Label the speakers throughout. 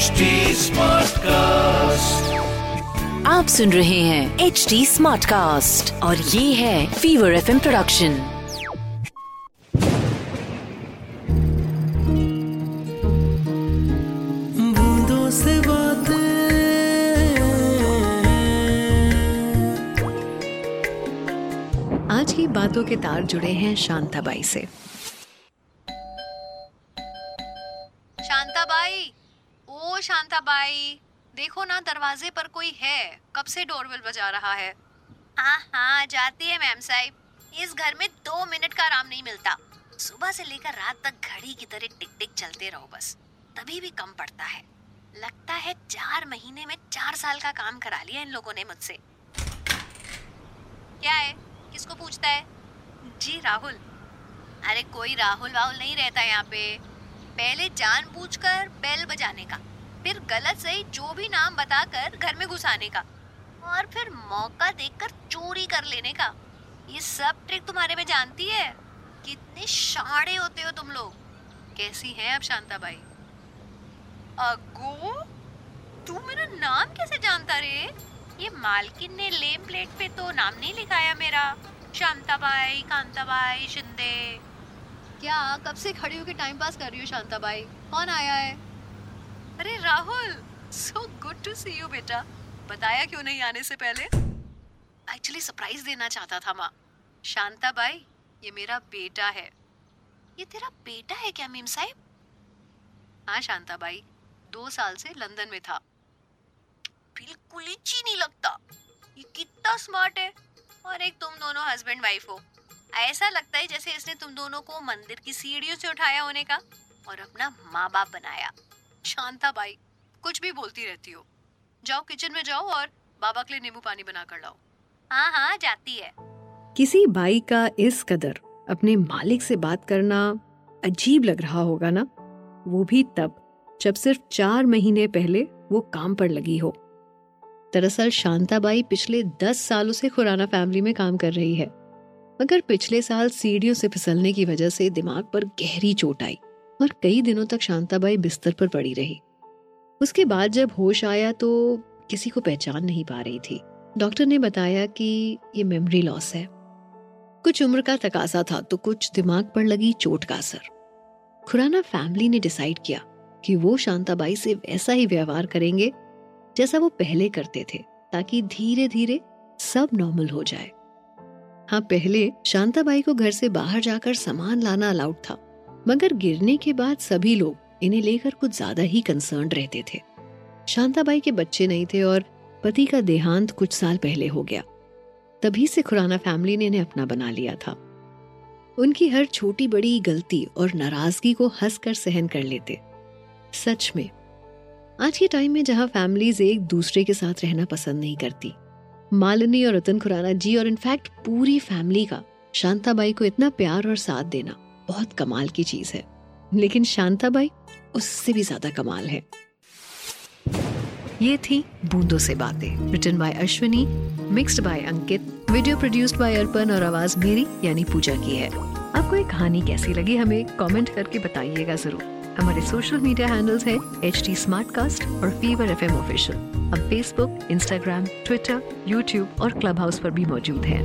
Speaker 1: HD Smartcast.
Speaker 2: आप सुन रहे हैं एच डी स्मार्ट कास्ट और ये है फीवर एफ़ प्रोडक्शन
Speaker 3: बूंदों से बातें।
Speaker 4: आज की बातों के तार जुड़े हैं शांताबाई से।
Speaker 5: ओ शांताबाई देखो ना दरवाजे पर कोई है। कब से डोरबेल बजा रहा है? हाँ हाँ जाती है मैम साहब। इस घर में दो मिनट का आराम नहीं मिलता। सुबह से लेकर रात तक घड़ी की तरह टिक टिक चलते रहो बस। तभी भी कम पड़ता है। लगता है चार महीने में चार साल का काम करा लिया इन लोगों ने मुझसे। क्या है? किसको पूछता है? जी राहुल। अरे कोई राहुल वाहुल नहीं रहता यहाँ पे। पहले जानबूझकर बेल बजाने का, फिर गलत सही जो भी नाम बताकर घर में घुसाने का, और फिर मौका देखकर चोरी कर लेने का। ये सब ट्रिक तुम्हारे में जानती है? कितने शाणे होते हो तुम लोग। कैसी हैं अब शांताबाई अगो, तू मेरा नाम कैसे जानता रे? ये मालकिन ने लेम प्लेट पे तो नाम नहीं लिखाया मेरा। शांताबाई कांताबाई शिंदे। क्या कब से खड़ी होकर टाइम पास कर रही हो शांताबाई? कौन आया है? अरे Rahul so good to see you बेटा। बताया क्यों नहीं आने से पहले? एक्चुअली सरप्राइज़ देना चाहता था माँ। शांताबाई, ये मेरा बेटा है। ये तेरा बेटा है क्या मीम साहब? हाँ शांता शांताबाई, दो साल से लंदन में था। बिल्कुल ही नहीं लगता। ये कितना स्मार्ट है। और एक तुम दोनों हस्बैंड वाइफ हो। ऐसा लगता है जैसे इसने तुम दोनों को मंदिर की सीढ़ियों से उठाया होने का और अपना माँ बाप बनाया। शांता बाई, कुछ भी बोलती रहती हो। जाओ किचन में जाओ और बाबा के लिए नींबू पानी बना कर लाओ। हाँ हाँ जाती है।
Speaker 4: किसी बाई का इस कदर अपने मालिक से बात करना अजीब लग रहा होगा ना? वो भी तब, जब सिर्फ़ चार महीने पहले वो काम पर लगी हो। दरअसल शांताबाई पिछले दस सालों से खुराना फैमिली में काम कर रही है। मगर पिछले साल सीढ़ियों से फिसलने की वजह से दिमाग पर गहरी चोट आई और कई दिनों तक शांताबाई बिस्तर पर पड़ी रही। उसके बाद जब होश आया तो किसी को पहचान नहीं पा रही थी। डॉक्टर ने बताया कि ये मेमोरी लॉस है। कुछ उम्र का तकाजा था तो कुछ दिमाग पर लगी चोट का असर। खुराना फैमिली ने डिसाइड किया कि वो शांताबाई से वैसा ही व्यवहार करेंगे जैसा वो पहले करते थे ताकि धीरे धीरे सब नॉर्मल हो जाए। हाँ पहले शांताबाई को घर से बाहर जाकर सामान लाना अलाउड था, मगर गिरने के बाद सभी लोग इन्हें लेकर कुछ ज़्यादा ही कंसर्न रहते थे। शांताबाई के बच्चे नहीं थे और पति का देहांत कुछ साल पहले हो गया। तभी से खुराना फैमिली ने इन्हें अपना बना लिया था। उनकी हर छोटी बड़ी गलती और नाराज़गी को हंस कर सहन कर लेते। सच में, आज के टाइम में जहाँ फैमिलीज़ एक दूसरे के साथ रहना पसंद नहीं करती मालिनी और रतन खुराना जी और इनफैक्ट पूरी फैमिली का शांताबाई को इतना प्यार और साथ देना बहुत कमाल की चीज़ है। लेकिन शांताबाई उससे भी ज़्यादा कमाल है। ये थी बूंदों से बातें written by Ashwini mixed by Ankit video produced by Arpan और आवाज़ मेरी, यानी पूजा की है। आपको ये कहानी कैसी लगी हमें कमेंट करके बताइएगा ज़रूर। हमारे सोशल मीडिया हैंडल्स हैं एच टी और फीवर एफ़ एम ऑफिशियल हम फेसबुक इंस्टाग्राम ट्विटर यूट्यूब और क्लब हाउस पर भी मौजूद हैं।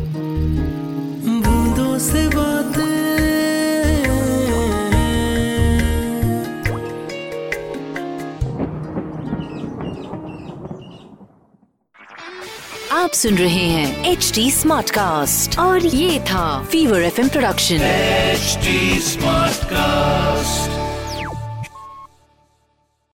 Speaker 2: आप सुन रहे हैं एच डी स्मार्ट कास्ट और ये था Fever F production
Speaker 1: H smart Smartcast.